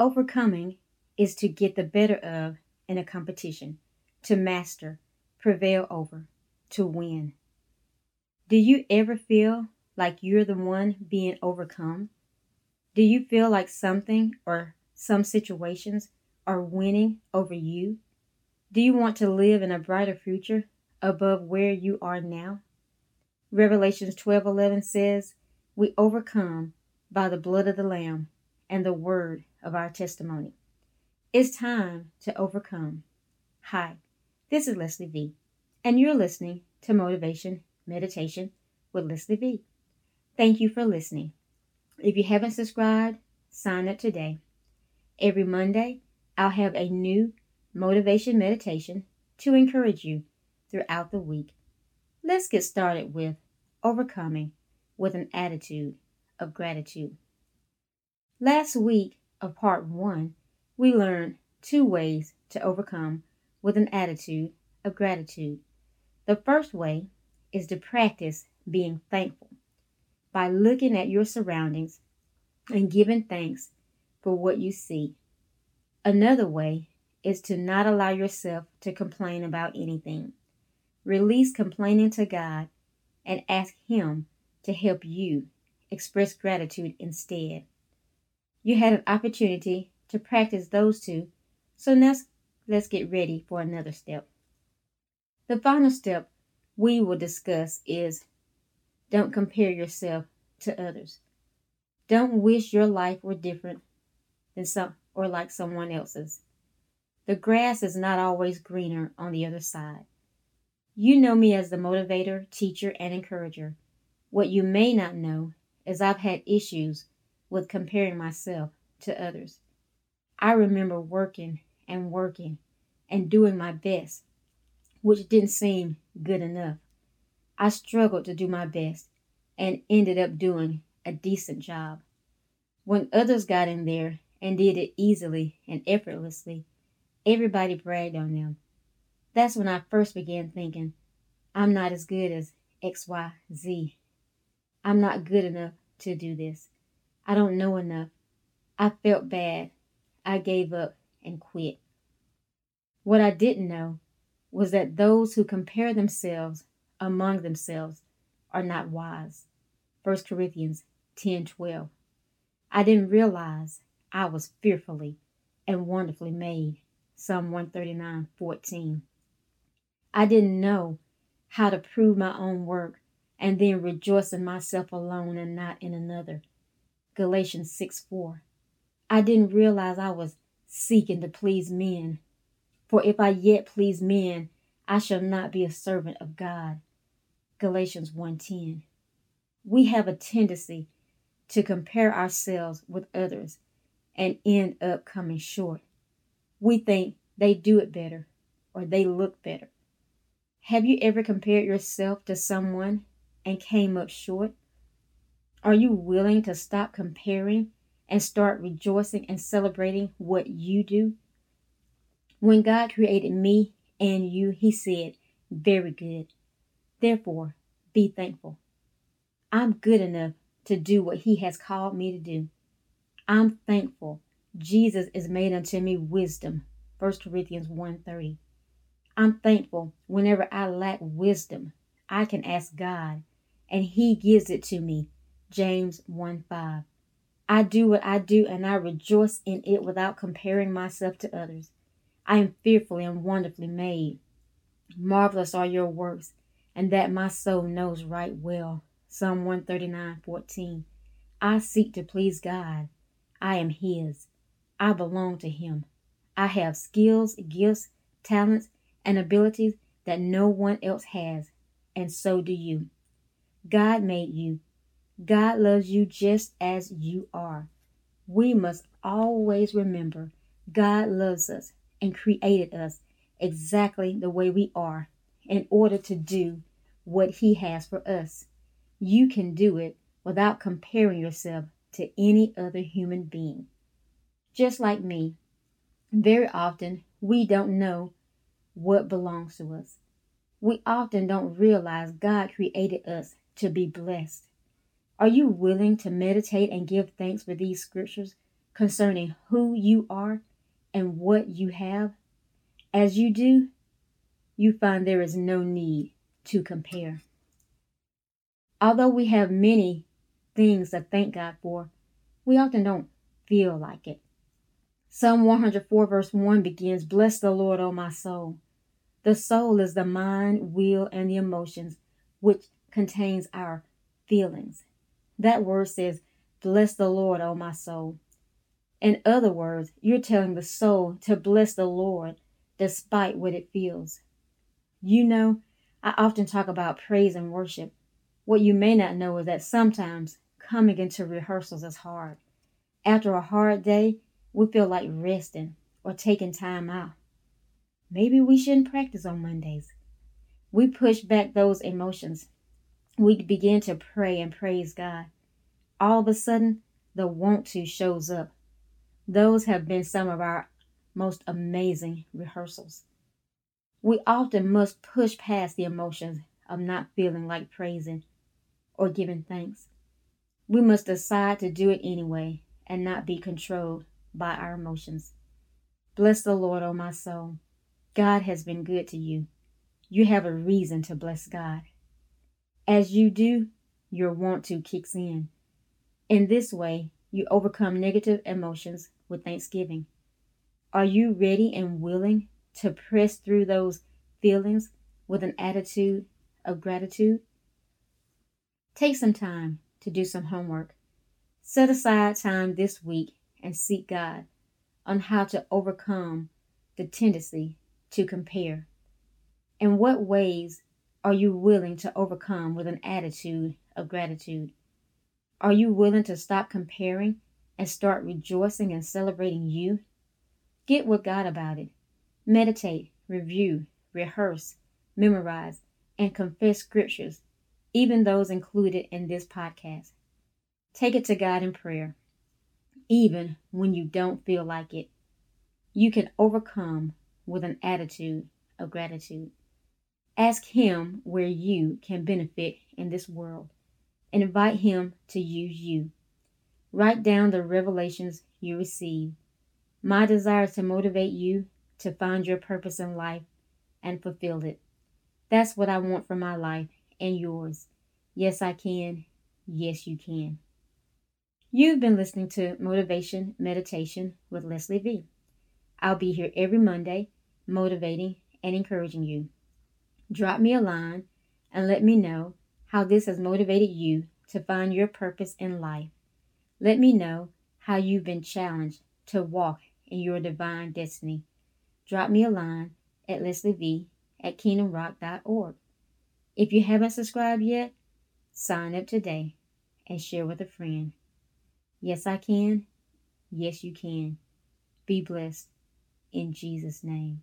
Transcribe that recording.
Overcoming is to get the better of in a competition, to master, prevail over, to win. Do you ever feel like you're the one being overcome? Do you feel like something or some situations are winning over you? Do you want to live in a brighter future above where you are now? Revelations 12:11 says, "We overcome by the blood of the lamb and the word of our testimony." It's time to overcome. Hi, this is Leslie V, and you're listening to Motivation Meditation with Leslie V. Thank you for listening. If you haven't subscribed, sign up today. Every Monday, I'll have a new motivation meditation to encourage you throughout the week. Let's get started with overcoming with an attitude of gratitude. Last week of part one, we learned two ways to overcome with an attitude of gratitude. The first way is to practice being thankful by looking at your surroundings and giving thanks for what you see. Another way is to not allow yourself to complain about anything. Release complaining to God and ask Him to help you express gratitude instead. You had an opportunity to practice those two, so now let's get ready for another step. The final step we will discuss is don't compare yourself to others. Don't wish your life were different than some or like someone else's. The grass is not always greener on the other side. You know me as the motivator, teacher, and encourager. What you may not know is I've had issues with comparing myself to others. I remember working and working and doing my best, which didn't seem good enough. I struggled to do my best and ended up doing a decent job. When others got in there and did it easily and effortlessly, everybody bragged on them. That's when I first began thinking, I'm not as good as XYZ. I'm not good enough to do this. I don't know enough. I felt bad. I gave up and quit. What I didn't know was that those who compare themselves among themselves are not wise. 1 Corinthians 10 12. I didn't realize I was fearfully and wonderfully made. Psalm 139 14. I didn't know how to prove my own work and then rejoice in myself alone and not in another. Galatians 6 4. I didn't realize I was seeking to please men. For if I yet please men, I shall not be a servant of God. Galatians 1:10. We have a tendency to compare ourselves with others and end up coming short. We think they do it better or they look better. Have you ever compared yourself to someone and came up short? Are you willing to stop comparing and start rejoicing and celebrating what you do? When God created me and you, He said, Very good. Therefore, be thankful. I'm good enough to do what He has called me to do. I'm thankful. Jesus is made unto me wisdom. 1 Corinthians 1:30. I'm thankful whenever I lack wisdom, I can ask God and He gives it to me. James 1 5. I do what I do and I rejoice in it without comparing myself to others. I am fearfully and wonderfully made. Marvelous are your works, and that my soul knows right well. Psalm 139 14. I seek to please God. I am His. I belong to Him. I have skills, gifts, talents, and abilities that no one else has, and so do you. God made you. God loves you just as you are. We must always remember God loves us and created us exactly the way we are in order to do what He has for us. You can do it without comparing yourself to any other human being. Just like me, very often we don't know what belongs to us. We often don't realize God created us to be blessed. Are you willing to meditate and give thanks for these scriptures concerning who you are and what you have, as you do, you find there is no need to compare. Although we have many things to thank God for, we often don't feel like it. Psalm 104, verse 1 begins Bless the Lord, O my soul. The soul is the mind, will, and the emotions, which contains our feelings. That word says, Bless the Lord, O my soul. In other words, you're telling the soul to bless the Lord despite what it feels. You know, I often talk about praise and worship. What you may not know is that sometimes coming into rehearsals is hard. After a hard day, we feel like resting or taking time out. Maybe we shouldn't practice on Mondays. We push back those emotions. We begin to pray and praise God. All of a sudden, the want to shows up. Those have been some of our most amazing rehearsals. We often must push past the emotions of not feeling like praising or giving thanks. We must decide to do it anyway and not be controlled by our emotions. Bless the Lord, O oh my soul. God has been good to you. You have a reason to bless God. As you do, your want to kicks in. In this way, you overcome negative emotions with thanksgiving. Are you ready and willing to press through those feelings with an attitude of gratitude? Take some time to do some homework. Set aside time this week and seek God on how to overcome the tendency to compare. In what ways are you willing to overcome with an attitude of gratitude? Are you willing to stop comparing and start rejoicing and celebrating you? Get with God about it. Meditate, review, rehearse, memorize, and confess scriptures, even those included in this podcast. Take it to God in prayer even when you don't feel like it. You can overcome with an attitude of gratitude. Ask Him where you can benefit in this world and invite Him to use you. Write down the revelations you receive. My desire is to motivate you to find your purpose in life and fulfill it. That's what I want for my life and yours. Yes, I can. Yes, you can. You've been listening to Motivation Meditation with Leslie V. I'll be here every Monday, motivating and encouraging you. Drop me a line and let me know how this has motivated you to find your purpose in life. Let me know how you've been challenged to walk in your divine destiny. Drop me a line at lesliev at kingdomrock.org. If you haven't subscribed yet, sign up today and share with a friend. Yes, I can. Yes, you can. Be blessed in Jesus' name.